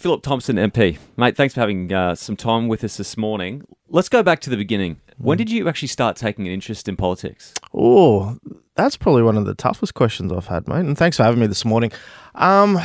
Philip Thompson, MP. Mate, thanks for having uh, some time with us this morning. Let's go back to the beginning. When did you actually start taking an interest in politics? Oh, that's probably one of the toughest questions I've had, mate. And thanks for having me this morning. Um,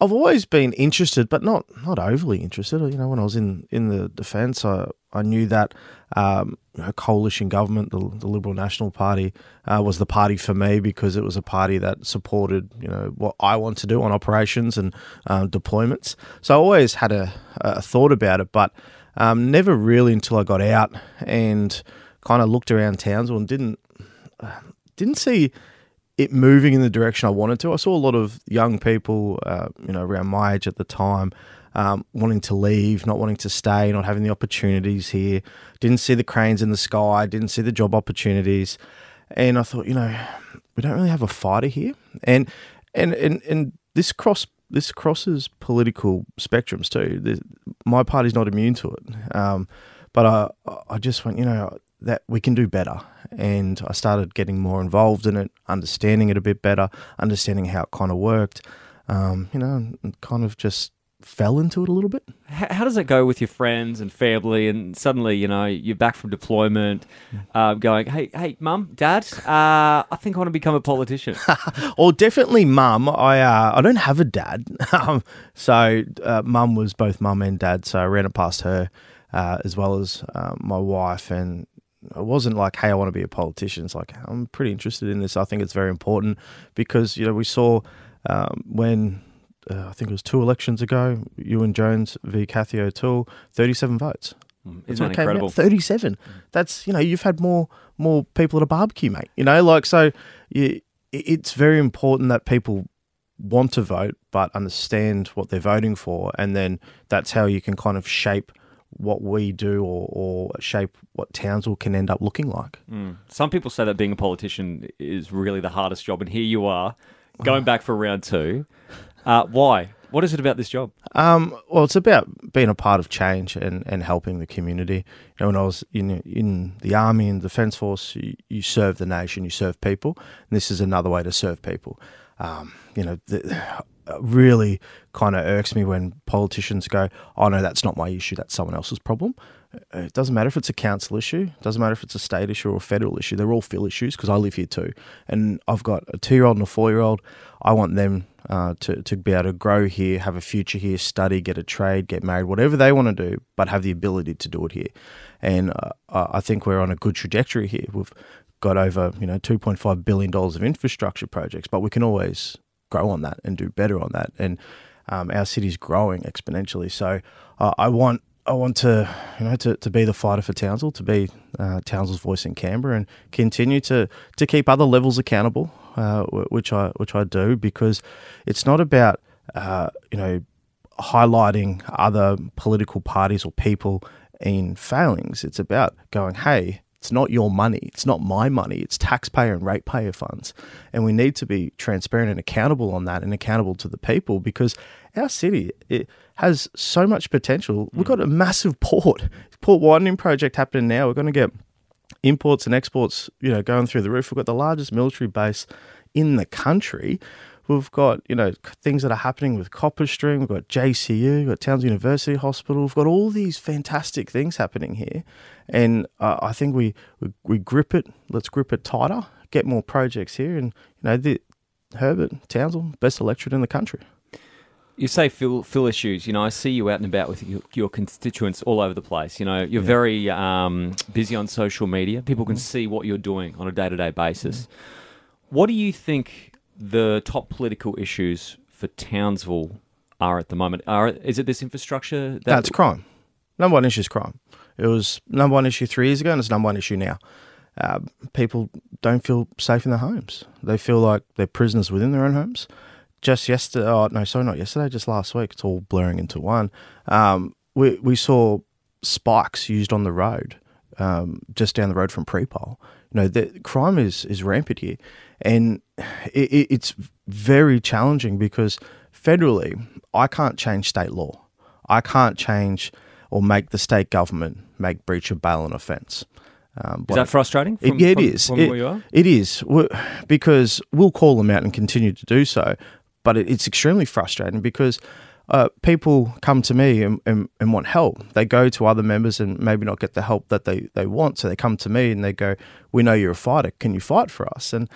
I've always been interested, but not not overly interested. You know, when I was in in the defence, I I knew that um, coalition government, the, the Liberal National Party, uh, was the party for me because it was a party that supported you know what I want to do on operations and um, deployments. So I always had a, a thought about it, but um, never really until I got out and kind of looked around Townsville and didn't didn't see it moving in the direction I wanted to. I saw a lot of young people, uh, you know, around my age at the time, um, wanting to leave, not wanting to stay, not having the opportunities here. Didn't see the cranes in the sky, didn't see the job opportunities, and I thought, you know, we don't really have a fighter here, and and and and this cross this crosses political spectrums too. The, my party's not immune to it, um, but I I just went, you know, that we can do better and I started getting more involved in it, understanding it a bit better, understanding how it kind of worked. Um, you know, kind of just fell into it a little bit. How, does it go with your friends and family? And suddenly, you know, you're back from deployment, uh, going, "Hey, hey, mum, dad, uh, I think I want to become a politician." well, definitely, mum. I uh, I don't have a dad, um, so uh, mum was both mum and dad. So I ran it past her. Uh, as well as uh, my wife, and it wasn't like, hey, I want to be a politician. It's like, I'm pretty interested in this. I think it's very important because, you know, we saw um, when uh, I think it was two elections ago, Ewen Jones v. Cathy O'Toole, 37 votes. Mm, isn't that incredible? 37. Mm. That's, you know, you've had more more people at a barbecue, mate. You know, like, so you, it's very important that people want to vote but understand what they're voting for. And then that's how you can kind of shape what we do or, or shape what Townsville can end up looking like. Mm. Some people say that being a politician is really the hardest job, and here you are going back for round two. Uh, why? What is it about this job? Um, well, it's about being a part of change and, and helping the community. You know, when I was in in the army and defence force, you, you serve the nation, you serve people, and this is another way to serve people. Um, you know, the, really kind of irks me when politicians go, "Oh no, that's not my issue. That's someone else's problem." Uh, it doesn't matter if it's a council issue. It doesn't matter if it's a state issue or a federal issue. They're all Phil issues because I live here too, and I've got a two-year-old and a four-year-old. I want them uh, to to be able to grow here, have a future here, study, get a trade, get married, whatever they want to do, but have the ability to do it here. And uh, I think we're on a good trajectory here. We've got over you know 2.5 billion dollars of infrastructure projects, but we can always grow on that and do better on that. And um, our city's growing exponentially. So uh, I want I want to you know to, to be the fighter for Townsville, to be uh, Townsville's voice in Canberra, and continue to to keep other levels accountable, uh, which I which I do because it's not about uh, you know highlighting other political parties or people in failings. It's about going, hey, it's not your money. It's not my money. It's taxpayer and ratepayer funds. And we need to be transparent and accountable on that and accountable to the people because our city it has so much potential. We've hmm. got a massive port, port widening project happening now. We're going to get imports and exports, you know, going through the roof. We've got the largest military base in the country. We've got, you know, things that are happening with CopperString. We've got JCU, we've got Towns University Hospital. We've got all these fantastic things happening here. And uh, I think we, we, we grip it. Let's grip it tighter, get more projects here. And, you know, the, Herbert Townsville, best electorate in the country. You say Phil, Phil issues. You know, I see you out and about with your, your constituents all over the place. You know, you're yeah. very um, busy on social media. People can see what you're doing on a day to day basis. Mm. What do you think the top political issues for Townsville are at the moment? Are is it this infrastructure? That That's crime. Number one issue is crime. It was number one issue three years ago, and it's number one issue now. Uh, people don't feel safe in their homes. They feel like they're prisoners within their own homes. Just yesterday, oh no, sorry, not yesterday, just last week. It's all blurring into one. Um, we we saw spikes used on the road, um, just down the road from Prepol. You know, the crime is is rampant here, and it, it's very challenging because federally, I can't change state law. I can't change or make the state government make breach of bail an offence. Um, is that frustrating? From, it, yeah, it is. It, it is because we'll call them out and continue to do so, but it, it's extremely frustrating because uh, people come to me and, and, and want help. They go to other members and maybe not get the help that they, they want. So they come to me and they go, We know you're a fighter. Can you fight for us? And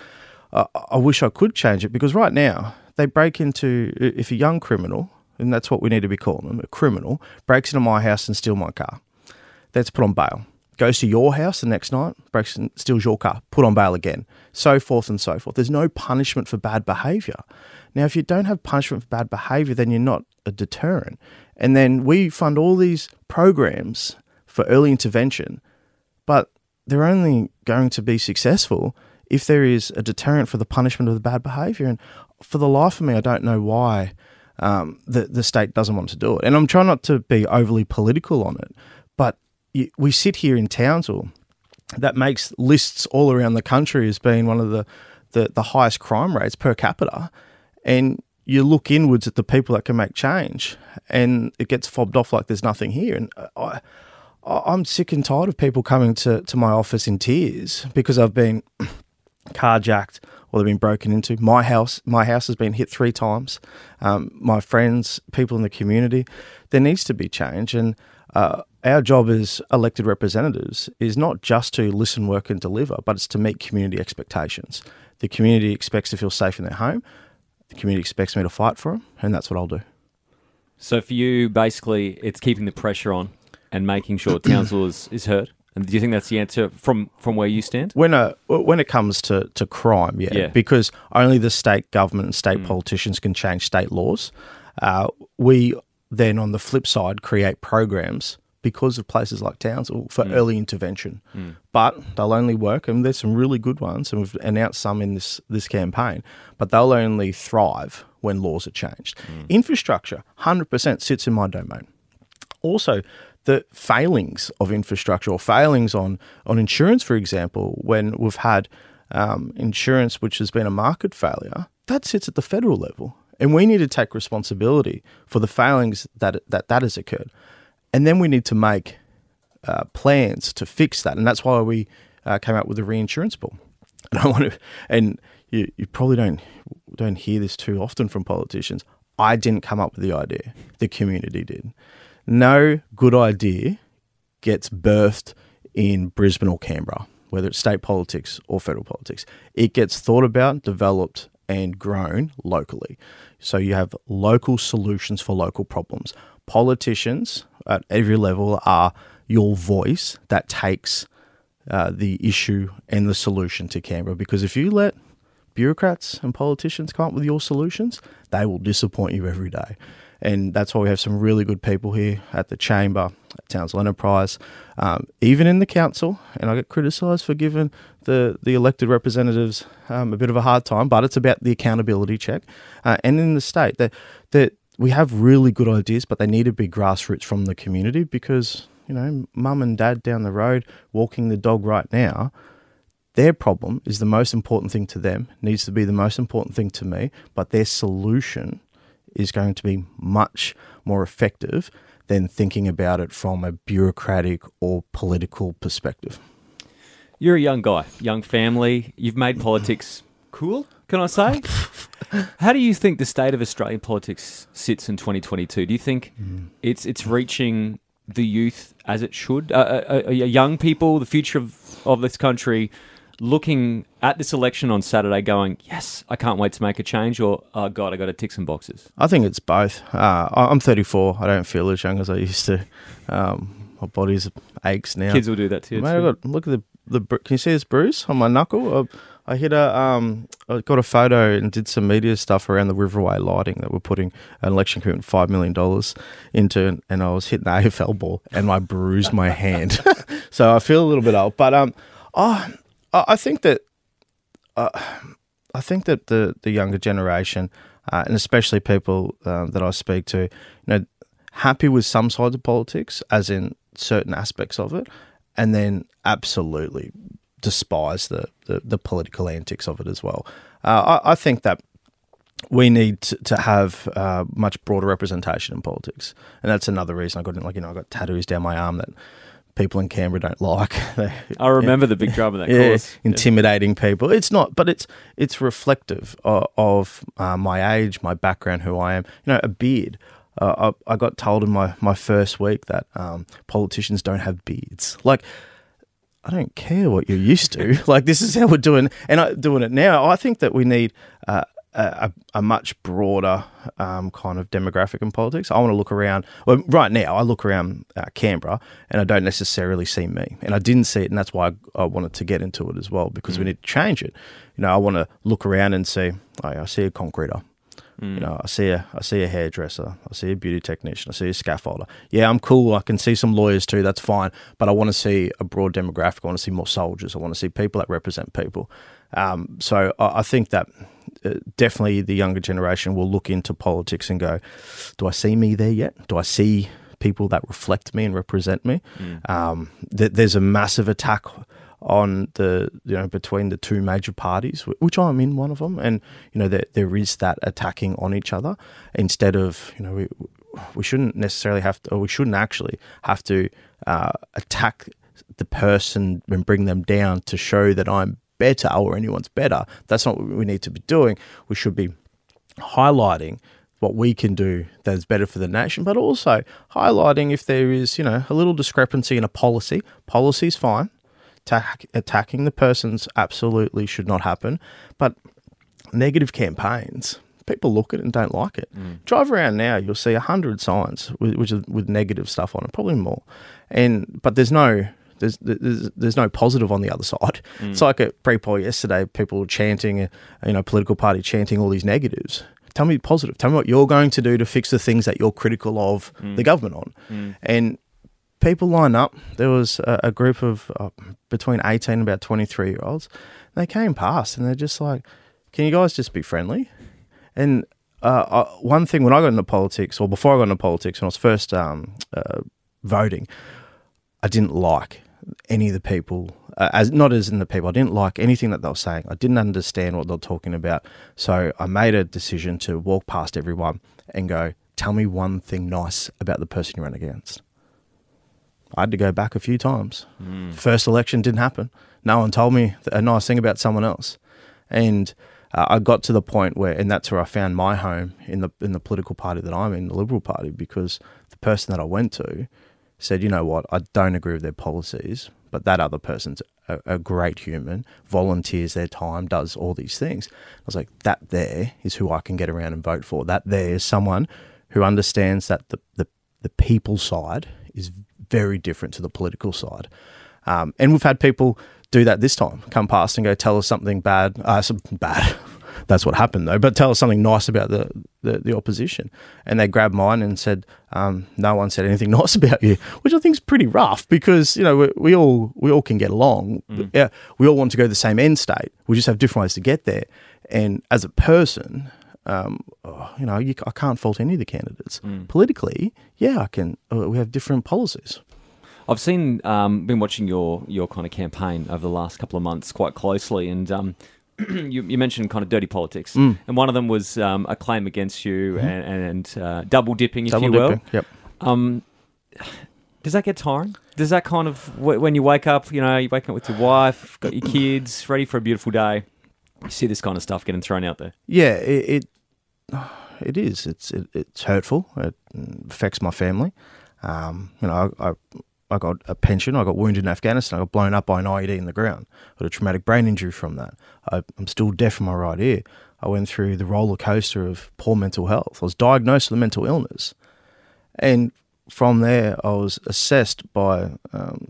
uh, I wish I could change it because right now they break into, if a young criminal, and that's what we need to be calling them, a criminal, breaks into my house and steals my car, that's put on bail. Goes to your house the next night, breaks and steals your car, put on bail again, so forth and so forth. There's no punishment for bad behaviour. Now, if you don't have punishment for bad behaviour, then you're not a deterrent. And then we fund all these programs for early intervention, but they're only going to be successful if there is a deterrent for the punishment of the bad behaviour. And for the life of me, I don't know why um, the the state doesn't want to do it. And I'm trying not to be overly political on it, but we sit here in Townsville that makes lists all around the country as being one of the, the, the highest crime rates per capita. And you look inwards at the people that can make change, and it gets fobbed off like there's nothing here. And I, I'm sick and tired of people coming to, to my office in tears because I've been carjacked or they've been broken into. My house, my house has been hit three times. Um, my friends, people in the community, there needs to be change, and uh, our job as elected representatives is not just to listen, work, and deliver, but it's to meet community expectations. The community expects to feel safe in their home. The community expects me to fight for them, and that's what I'll do. So for you, basically, it's keeping the pressure on and making sure Townsville is, is heard. And do you think that's the answer from, from where you stand? When a, when it comes to, to crime, yeah, Yeah. because only the state government and state mm. politicians can change state laws. Uh, we then, on the flip side, create programs because of places like Townsville for mm. early intervention. Mm. But they'll only work, and there's some really good ones, and we've announced some in this this campaign. But they'll only thrive when laws are changed. Infrastructure, hundred percent, sits in my domain also the failings of infrastructure or failings on, on insurance, for example, when we've had um, insurance which has been a market failure, that sits at the federal level. And we need to take responsibility for the failings that that, that has occurred. And then we need to make uh, plans to fix that. And that's why we uh, came out with the reinsurance bill. And I want to, and you, you probably don't don't hear this too often from politicians. I didn't come up with the idea; the community did. No good idea gets birthed in Brisbane or Canberra, whether it's state politics or federal politics. It gets thought about, developed, and grown locally. So you have local solutions for local problems. Politicians at every level are your voice that takes uh, the issue and the solution to Canberra. Because if you let bureaucrats and politicians come up with your solutions, they will disappoint you every day. And that's why we have some really good people here at the Chamber, at Townsville Enterprise, um, even in the council. And I get criticised for giving the, the elected representatives um, a bit of a hard time, but it's about the accountability check. Uh, and in the state, that, that we have really good ideas, but they need to be grassroots from the community because, you know, mum and dad down the road walking the dog right now, their problem is the most important thing to them, needs to be the most important thing to me, but their solution is going to be much more effective than thinking about it from a bureaucratic or political perspective. You're a young guy, young family. You've made politics cool, can I say? How do you think the state of Australian politics sits in 2022? Do you think it's it's reaching the youth as it should? Uh, uh, uh, young people, the future of, of this country, looking at this election on Saturday, going, "Yes, I can't wait to make a change," or "Oh God, I got to tick some boxes." I think it's both. Uh, I'm 34. I don't feel as young as I used to. Um, my body's aches now. Kids will do that too. Mate, I got look at the the. Can you see this bruise on my knuckle? I, I hit a um. I got a photo and did some media stuff around the Riverway lighting that we're putting an election commitment five million dollars into, and I was hitting the AFL ball and I bruised my hand, so I feel a little bit old. But um, oh, I think that uh, I think that the the younger generation, uh, and especially people um, that I speak to, you know, happy with some sides of politics, as in certain aspects of it, and then absolutely despise the the, the political antics of it as well. Uh, I, I think that we need to, to have uh, much broader representation in politics, and that's another reason I got like you know I got tattoos down my arm that people in Canberra don't like. I remember the big drama that yeah, caused. intimidating people. It's not, but it's it's reflective of, of uh, my age, my background, who I am. You know, a beard. uh, I, I got told in my, my first week that um, politicians don't have beards. Like, I don't care what you're used to. like, this is how we're doing, and I, doing it now. I think that we need uh, a, a, much broader um, kind of demographic in politics. I want to look around. Well, right now, I look around uh, Canberra and I don't necessarily see me, and I didn't see it, and that's why I, I wanted to get into it as well because mm. we need to change it. You know, I want to look around and see. Oh, I see a concreter. Mm. You know, I see a I see a hairdresser, I see a beauty technician, I see a scaffolder. Yeah, I'm cool. I can see some lawyers too. That's fine. But I want to see a broad demographic. I want to see more soldiers. I want to see people that represent people. Um, so I, I, think that uh, definitely the younger generation will look into politics and go, "Do I see me there yet? Do I see people that reflect me and represent me?" Mm. Um, th- there's a massive attack on the you know between the two major parties, which I'm in one of them, and you know there there is that attacking on each other instead of you know we we shouldn't necessarily have to, or we shouldn't actually have to uh, attack the person and bring them down to show that I'm better or anyone's better. That's not what we need to be doing. We should be highlighting what we can do that is better for the nation, but also highlighting if there is, you know, a little discrepancy in a policy. Policy is fine attack, attacking the persons absolutely should not happen. But negative campaigns, people look at it and don't like it. Mm. Drive around now, you'll see a hundred signs with, which is with negative stuff on it, probably more. And but there's no there's there's, there's no positive on the other side. Mm. It's like at pre-poll yesterday, people chanting, you know, political party chanting all these negatives. Tell me positive. Tell me what you're going to do to fix the things that you're critical of mm. the government on. Mm. And people line up. There was a, a group of uh, between 18 and about 23 year olds. They came past and they're just like, can you guys just be friendly? And uh, uh, one thing when I got into politics, or before I got into politics, when I was first um, uh, voting, I didn't like any of the people, uh, as not as in the people. I didn't like anything that they were saying. I didn't understand what they were talking about. So I made a decision to walk past everyone and go, "Tell me one thing nice about the person you ran against." I had to go back a few times. Mm. First election didn't happen. No one told me a nice thing about someone else, and uh, I got to the point where, and that's where I found my home in the in the political party that I'm in, the Liberal Party, because the person that I went to said, you know what, I don't agree with their policies, but that other person's a, a great human, volunteers their time, does all these things. I was like, that there is who I can get around and vote for. That there is someone who understands that the the, the people side is very different to the political side. Um, and we've had people do that this time, come past and go, tell us something bad, uh, something bad. That's what happened though. But tell us something nice about the, the, the opposition. And they grabbed mine and said, um, no one said anything nice about you, which I think is pretty rough because, you know, we, we all, we all can get along. Mm. Yeah, we all want to go to the same end state. We just have different ways to get there. And as a person, um, oh, you know, you, I can't fault any of the candidates. Mm. Politically, yeah, I can. Uh, we have different policies. I've seen, um, been watching your your kind of campaign over the last couple of months quite closely, and um, you, you, mentioned kind of dirty politics, mm. and one of them was um, a claim against you mm-hmm. and, and uh, double dipping, if double you will. Dipping, yep. Um, does that get tiring? Does that kind of when you wake up, you know, you wake up with your wife, got your kids, ready for a beautiful day, you see this kind of stuff getting thrown out there? Yeah, it, it it is. It's it, it's hurtful. It affects my family. Um, you know, I, I, I got a pension. I got wounded in Afghanistan. I got blown up by an IED in the ground. I got a traumatic brain injury from that. I, am still deaf in my right ear. I went through the roller coaster of poor mental health. I was diagnosed with a mental illness, and from there, I was assessed by um,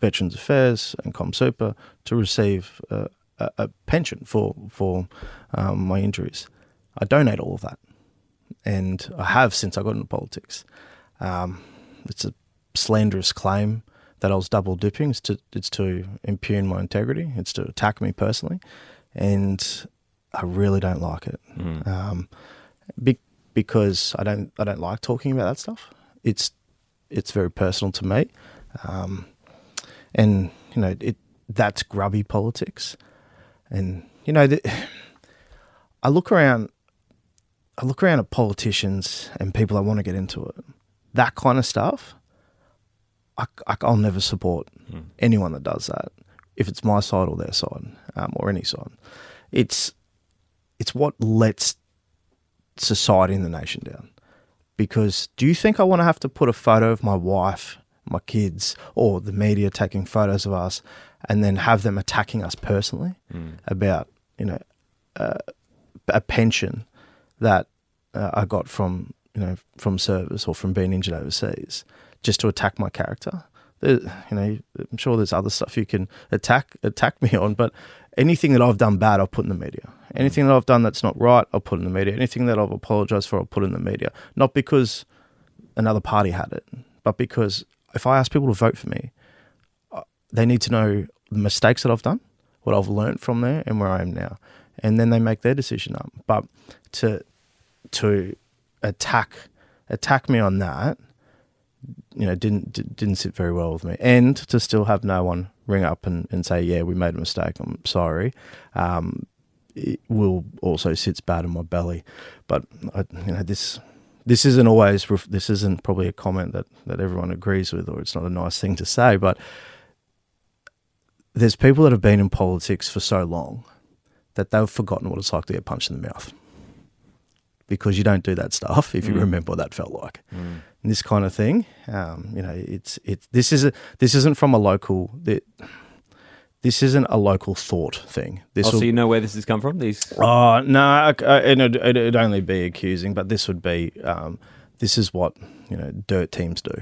Veterans Affairs and ComSuper to receive a, a, pension for for um, my injuries. I donate all of that, and I have since I got into politics. Um, it's a slanderous claim that I was double dipping. It's to it's to impugn my integrity. It's to attack me personally, and I really don't like it. Mm. Um, be, because I don't I don't like talking about that stuff. It's it's very personal to me, um, and you know it that's grubby politics, and you know the, I look around. I look around at politicians and people that want to get into it. That kind of stuff I, will never support mm. anyone that does that, if it's my side or their side, um, or any side. It's it's what lets society and the nation down, because do you think I want to have to put a photo of my wife, my kids, or the media taking photos of us, and then have them attacking us personally about you know uh, a pension that uh, I got from you know from service or from being injured overseas, just to attack my character? You know, I'm sure there's other stuff you can attack attack me on, but anything that I've done bad, I'll put in the media. Anything that I've done that's not right, I'll put in the media. Anything that I've apologized for, I'll put in the media. Not because another party had it, but because if I ask people to vote for me, uh, they need to know the mistakes that I've done, what I've learned from there, and where I am now, and then they make their decision up. But to to attack attack me on that, you know, didn't di- didn't sit very well with me, and to still have no one ring up and, and say, yeah, we made a mistake. I'm sorry. Um, it will also sits bad in my belly, but I, you know this this isn't always this isn't probably a comment that that everyone agrees with, or it's not a nice thing to say, but there's people that have been in politics for so long that they've forgotten what it's like to get punched in the mouth because you don't do that stuff if you Mm. remember what that felt like. And this kind of thing, um, you know, it's it's this is a, this isn't from a local. thi- This isn't a local thought thing. This Oh, will so you know where this has come from? These Oh no, I, I, and it'd, it'd only be accusing, but this would be um, this is what you know dirt teams do.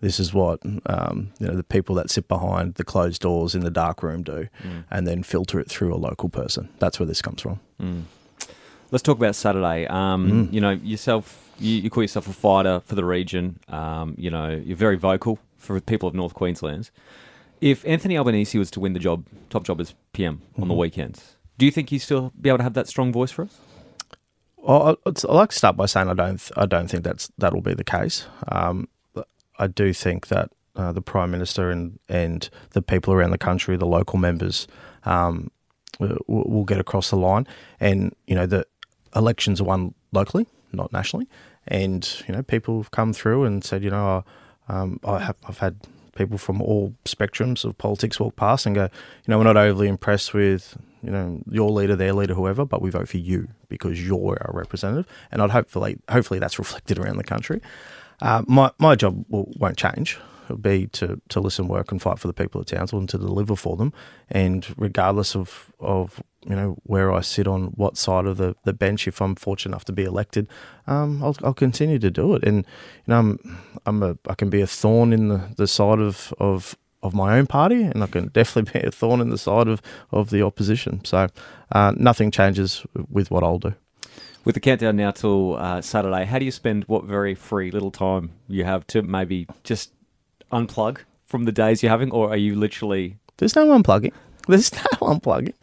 This is what um, you know the people that sit behind the closed doors in the dark room do, and then filter it through a local person. That's where this comes from. Let's talk about Saturday. Um, You know, yourself, you, you call yourself a fighter for the region. Um, you know, you're very vocal for the people of North Queensland. If Anthony Albanese was to win the job, top job as PM on the weekends, do you think he'd still be able to have that strong voice for us? Well, I'd like to start by saying I don't I don't think that's that'll be the case. Um, I do think that uh, the prime minister and and the people around the country, the local members, um, will, will get across the line. And you know the elections are won locally, not nationally. And you know people have come through and said, you know, um, I have I've had people from all spectrums of politics walk past and go, you know, we're not overly impressed with you know your leader, their leader, whoever, but we vote for you because you're our representative. And I'd hopefully hopefully that's reflected around the country. Uh, my my job will, won't change. It'll be to, to listen, work, and fight for the people of Townsville and to deliver for them. And regardless of, of you know where I sit on what side of the, the bench, if I'm fortunate enough to be elected, um, I'll, I'll continue to do it. And you know I'm I'm a I can be a thorn in the, the side of, of of my own party, and I can definitely be a thorn in the side of, of the opposition. So uh, nothing changes with what I'll do. With the countdown now till uh, Saturday, how do you spend what very free little time you have to maybe just unplug from the days you're having, or are you literally There's no unplugging. There's no unplugging.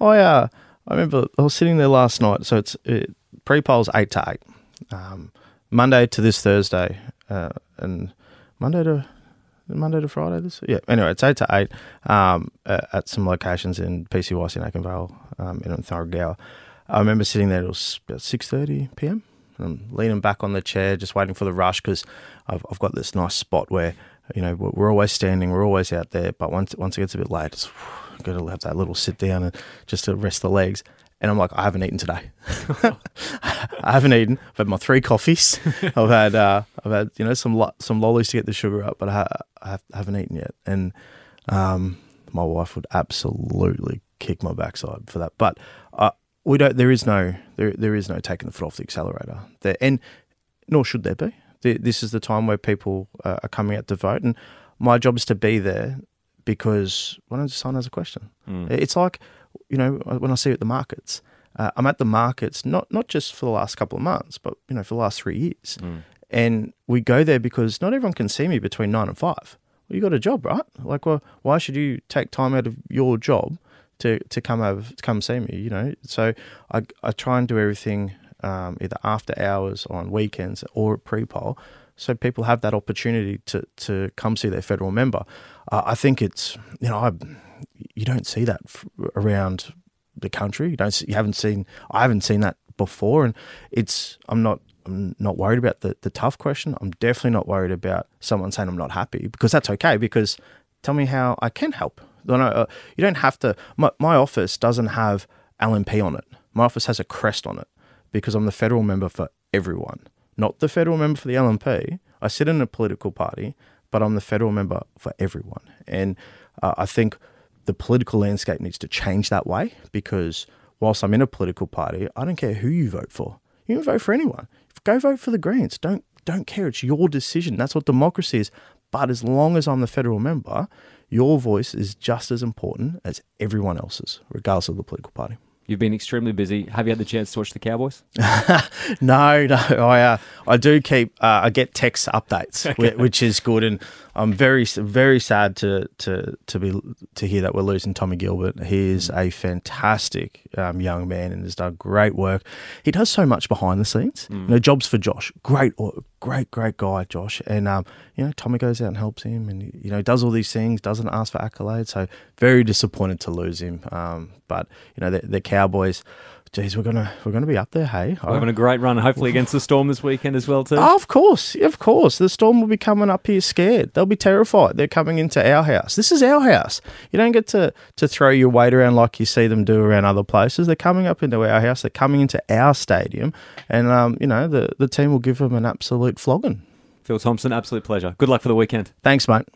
I uh, I remember I was sitting there last night. So it's it, pre-polls eight to eight, um, Monday to this Thursday, uh, and Monday to Monday to Friday. This yeah. Anyway, it's eight to eight um, at, at some locations in PCYC in Aitkenvale, um, in Thuringowa. I remember sitting there. It was about six thirty p.m. I'm leaning back on the chair, just waiting for the rush because I've, I've got this nice spot where you know we're, we're always standing, we're always out there. But once once it gets a bit late, it's got to have that little sit down and just to rest the legs. And I'm like, I haven't eaten today. I haven't eaten. I've had my three coffees. I've had uh, I've had you know some lo- some lollies to get the sugar up, but I, ha- I have, haven't eaten yet. And um, my wife would absolutely kick my backside for that. But uh, we don't. There is no there there is no taking the foot off the accelerator. There and nor should there be. Th- This is the time where people uh, are coming out to vote, and my job is to be there because when someone has a question, it's like you know when I see you at the markets. Uh, I'm at the markets not not just for the last couple of months, but you know for the last three years, and we go there because not everyone can see me between nine and five. Well, you got a job, right? Like, well, why should you take time out of your job to to come over to come see me? You know, so I I try and do everything um, either after hours on weekends or pre-poll, so people have that opportunity to to come see their federal member. Uh, I think it's you know I, you don't see that f- around the country. You don't see, you haven't seen I haven't seen that before, and it's I'm not I'm not worried about the the tough question. I'm definitely not worried about someone saying I'm not happy because that's okay. Because tell me how I can help. No, uh, you don't have to. My, my office doesn't have LNP on it. My office has a crest on it because I'm the federal member for everyone. Not the federal member for the LNP. I sit in a political party, but I'm the federal member for everyone. And uh, I think the political landscape needs to change that way because whilst I'm in a political party, I don't care who you vote for. You can vote for anyone. Go vote for the Greens. Don't don't care. It's your decision. That's what democracy is. But as long as I'm the federal member, your voice is just as important as everyone else's, regardless of the political party. You've been extremely busy. Have you had the chance to watch the Cowboys? no, no. I uh, I do keep. Uh, I get text updates, okay. which is good, and I'm very very sad to to to be to hear that we're losing Tommy Gilbert. He is a fantastic um, young man and has done great work. He does so much behind the scenes. Mm. You know, jobs for Josh. Great, great, great guy, Josh. And um, you know, Tommy goes out and helps him, and you know, does all these things. Doesn't ask for accolades. So very disappointed to lose him. Um, but you know, the, the Cowboys geez, we're gonna we're gonna be up there. Hey, we're having a great run, hopefully against the Storm this weekend as well too. Oh, of course, of course, the Storm will be coming up here scared. They'll be terrified. They're coming into our house. This is our house. You don't get to to throw your weight around like you see them do around other places. They're coming up into our house. They're coming into our stadium, and um, you know the the team will give them an absolute flogging. Phil Thompson, absolute pleasure. Good luck for the weekend. Thanks, mate.